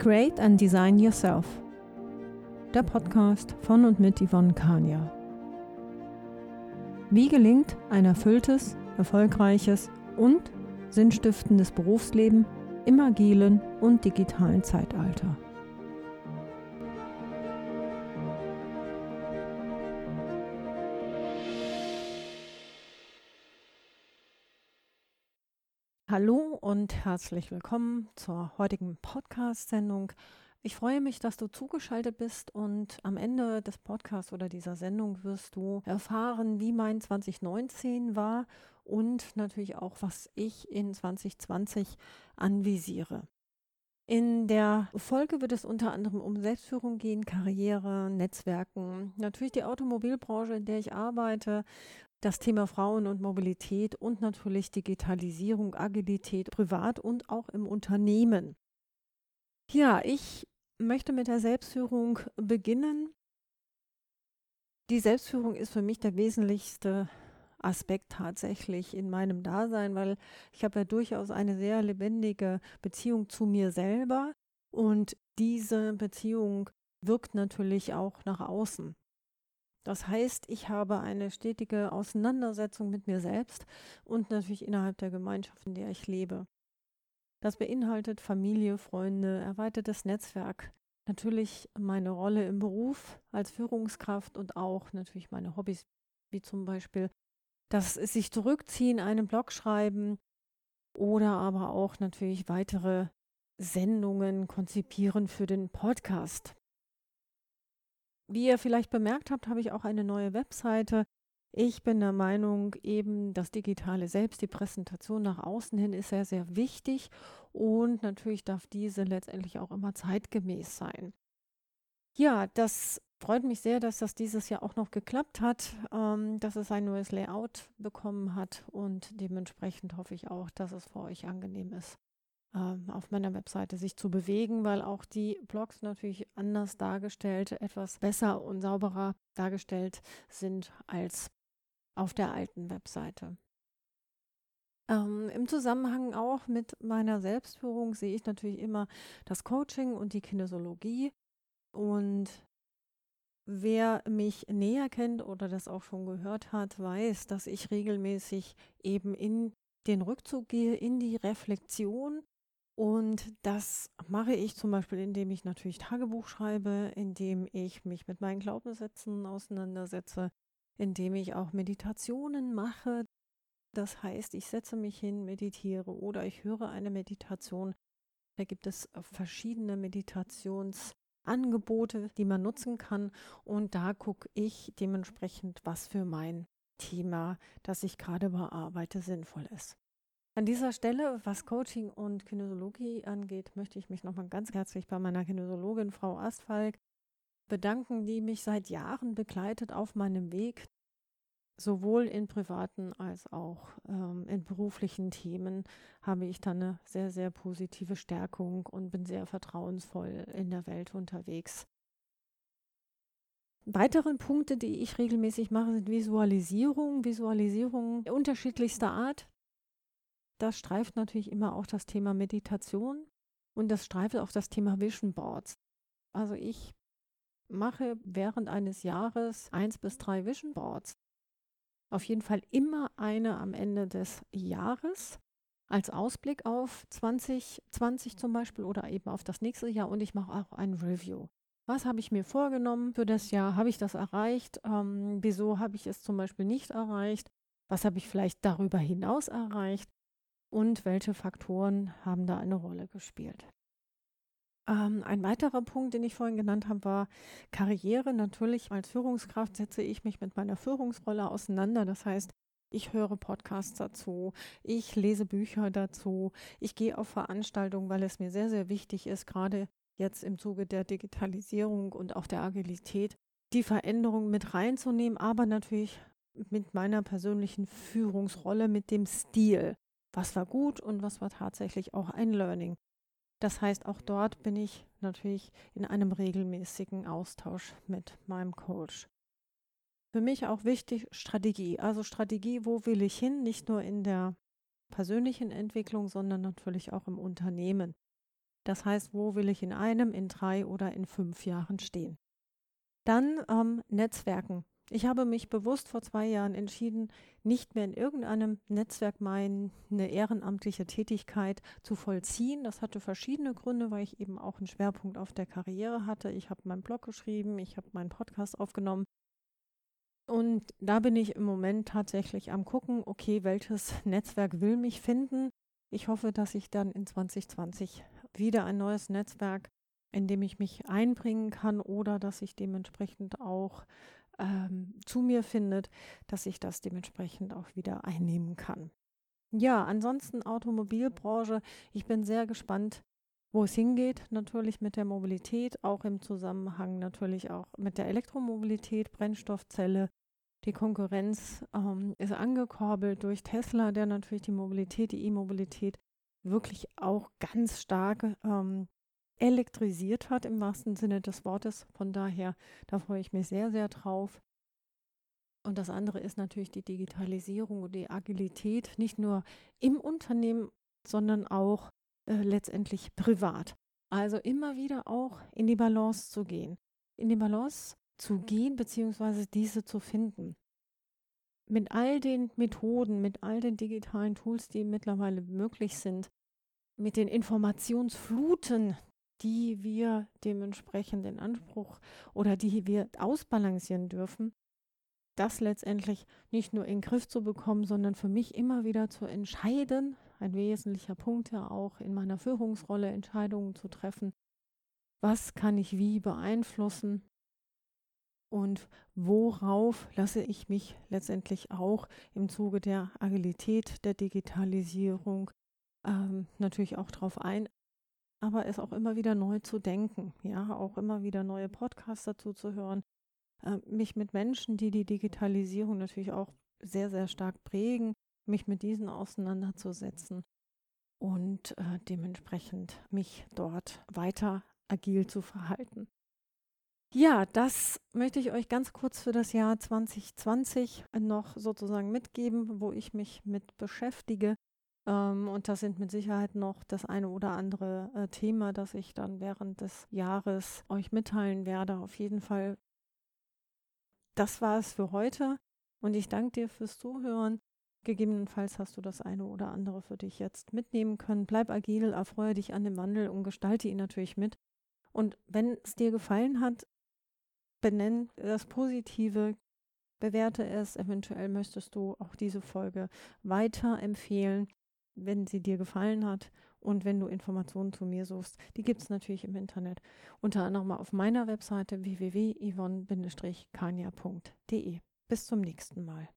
Create and Design Yourself. Der Podcast von und mit Yvonne Kania. Wie gelingt ein erfülltes, erfolgreiches und sinnstiftendes Berufsleben im agilen und digitalen Zeitalter? Hallo und herzlich willkommen zur heutigen Podcast-Sendung. Ich freue mich, dass du zugeschaltet bist und am Ende des Podcasts oder dieser Sendung wirst du erfahren, wie mein 2019 war und natürlich auch, was ich in 2020 anvisiere. In der Folge wird es unter anderem um Selbstführung gehen, Karriere, Netzwerken, natürlich die Automobilbranche, in der ich arbeite, das Thema Frauen und Mobilität und natürlich Digitalisierung, Agilität privat und auch im Unternehmen. Ja, ich möchte mit der Selbstführung beginnen. Die Selbstführung ist für mich der wesentlichste Aspekt tatsächlich in meinem Dasein, weil ich habe ja durchaus eine sehr lebendige Beziehung zu mir selber und diese Beziehung wirkt natürlich auch nach außen. Das heißt, ich habe eine stetige Auseinandersetzung mit mir selbst und natürlich innerhalb der Gemeinschaft, in der ich lebe. Das beinhaltet Familie, Freunde, erweitertes Netzwerk, natürlich meine Rolle im Beruf als Führungskraft und auch natürlich meine Hobbys, wie zum Beispiel das sich zurückziehen, einen Blog schreiben oder aber auch natürlich weitere Sendungen konzipieren für den Podcast. Wie ihr vielleicht bemerkt habt, habe ich auch eine neue Webseite. Ich bin der Meinung, eben das digitale Selbst, die Präsentation nach außen hin ist sehr, sehr wichtig und natürlich darf diese letztendlich auch immer zeitgemäß sein. Ja, das freut mich sehr, dass das dieses Jahr auch noch geklappt hat, ähm, dass es ein neues Layout bekommen hat und dementsprechend hoffe ich auch, dass es für euch angenehm ist auf meiner Webseite sich zu bewegen, weil auch die Blogs natürlich anders dargestellt, etwas besser und sauberer dargestellt sind als auf der alten Webseite. Ähm, Im Zusammenhang auch mit meiner Selbstführung sehe ich natürlich immer das Coaching und die Kinesiologie. Und wer mich näher kennt oder das auch schon gehört hat, weiß, dass ich regelmäßig eben in den Rückzug gehe, in die Reflexion und das mache ich zum Beispiel, indem ich natürlich Tagebuch schreibe, indem ich mich mit meinen Glaubenssätzen auseinandersetze, indem ich auch Meditationen mache. Das heißt, ich setze mich hin, meditiere oder ich höre eine Meditation. Da gibt es verschiedene Meditationsangebote, die man nutzen kann. Und da gucke ich dementsprechend, was für mein Thema, das ich gerade bearbeite, sinnvoll ist. An dieser Stelle, was Coaching und Kinesiologie angeht, möchte ich mich nochmal ganz herzlich bei meiner Kinesiologin Frau Astfalk bedanken, die mich seit Jahren begleitet auf meinem Weg, sowohl in privaten als auch ähm, in beruflichen Themen habe ich da eine sehr, sehr positive Stärkung und bin sehr vertrauensvoll in der Welt unterwegs. Weitere Punkte, die ich regelmäßig mache, sind Visualisierung, Visualisierung unterschiedlichster Art. Das streift natürlich immer auch das Thema Meditation und das streift auch das Thema Vision Boards. Also ich mache während eines Jahres eins bis drei Vision Boards. Auf jeden Fall immer eine am Ende des Jahres als Ausblick auf 2020 zum Beispiel oder eben auf das nächste Jahr und ich mache auch ein Review. Was habe ich mir vorgenommen für das Jahr? Habe ich das erreicht? Ähm, wieso habe ich es zum Beispiel nicht erreicht? Was habe ich vielleicht darüber hinaus erreicht? Und welche Faktoren haben da eine Rolle gespielt. Ähm, ein weiterer Punkt, den ich vorhin genannt habe, war Karriere. Natürlich als Führungskraft setze ich mich mit meiner Führungsrolle auseinander. Das heißt, ich höre Podcasts dazu, ich lese Bücher dazu, ich gehe auf Veranstaltungen, weil es mir sehr, sehr wichtig ist, gerade jetzt im Zuge der Digitalisierung und auch der Agilität, die Veränderung mit reinzunehmen, aber natürlich mit meiner persönlichen Führungsrolle, mit dem Stil was war gut und was war tatsächlich auch ein Learning. Das heißt, auch dort bin ich natürlich in einem regelmäßigen Austausch mit meinem Coach. Für mich auch wichtig Strategie. Also Strategie, wo will ich hin? Nicht nur in der persönlichen Entwicklung, sondern natürlich auch im Unternehmen. Das heißt, wo will ich in einem, in drei oder in fünf Jahren stehen? Dann ähm, Netzwerken. Ich habe mich bewusst vor zwei Jahren entschieden, nicht mehr in irgendeinem Netzwerk meine ehrenamtliche Tätigkeit zu vollziehen. Das hatte verschiedene Gründe, weil ich eben auch einen Schwerpunkt auf der Karriere hatte. Ich habe meinen Blog geschrieben, ich habe meinen Podcast aufgenommen. Und da bin ich im Moment tatsächlich am gucken, okay, welches Netzwerk will mich finden. Ich hoffe, dass ich dann in 2020 wieder ein neues Netzwerk, in dem ich mich einbringen kann oder dass ich dementsprechend auch ähm, zu mir findet, dass ich das dementsprechend auch wieder einnehmen kann. Ja, ansonsten Automobilbranche. Ich bin sehr gespannt, wo es hingeht. Natürlich mit der Mobilität, auch im Zusammenhang natürlich auch mit der Elektromobilität, Brennstoffzelle. Die Konkurrenz ähm, ist angekurbelt durch Tesla, der natürlich die Mobilität, die E-Mobilität wirklich auch ganz stark ähm, elektrisiert hat im wahrsten Sinne des Wortes. Von daher, da freue ich mich sehr, sehr drauf. Und das andere ist natürlich die Digitalisierung und die Agilität, nicht nur im Unternehmen, sondern auch äh, letztendlich privat. Also immer wieder auch in die Balance zu gehen. In die Balance zu gehen, beziehungsweise diese zu finden. Mit all den Methoden, mit all den digitalen Tools, die mittlerweile möglich sind, mit den Informationsfluten, die wir dementsprechend in Anspruch oder die wir ausbalancieren dürfen, das letztendlich nicht nur in den Griff zu bekommen, sondern für mich immer wieder zu entscheiden, ein wesentlicher Punkt ja auch in meiner Führungsrolle, Entscheidungen zu treffen, was kann ich wie beeinflussen und worauf lasse ich mich letztendlich auch im Zuge der Agilität, der Digitalisierung ähm, natürlich auch darauf ein, aber es auch immer wieder neu zu denken, ja, auch immer wieder neue Podcasts dazu zu hören, äh, mich mit Menschen, die die Digitalisierung natürlich auch sehr, sehr stark prägen, mich mit diesen auseinanderzusetzen und äh, dementsprechend mich dort weiter agil zu verhalten. Ja, das möchte ich euch ganz kurz für das Jahr 2020 noch sozusagen mitgeben, wo ich mich mit beschäftige. Ähm, und das sind mit Sicherheit noch das eine oder andere äh, Thema, das ich dann während des Jahres euch mitteilen werde. Auf jeden Fall. Das war es für heute und ich danke dir fürs Zuhören. Gegebenenfalls hast du das eine oder andere für dich jetzt mitnehmen können. Bleib agil, erfreue dich an dem Wandel und gestalte ihn natürlich mit. Und wenn es dir gefallen hat, benenn das Positive, bewerte es. Eventuell möchtest du auch diese Folge weiterempfehlen wenn sie dir gefallen hat und wenn du Informationen zu mir suchst. Die gibt es natürlich im Internet, unter anderem auf meiner Webseite www.yvonne-kania.de. Bis zum nächsten Mal.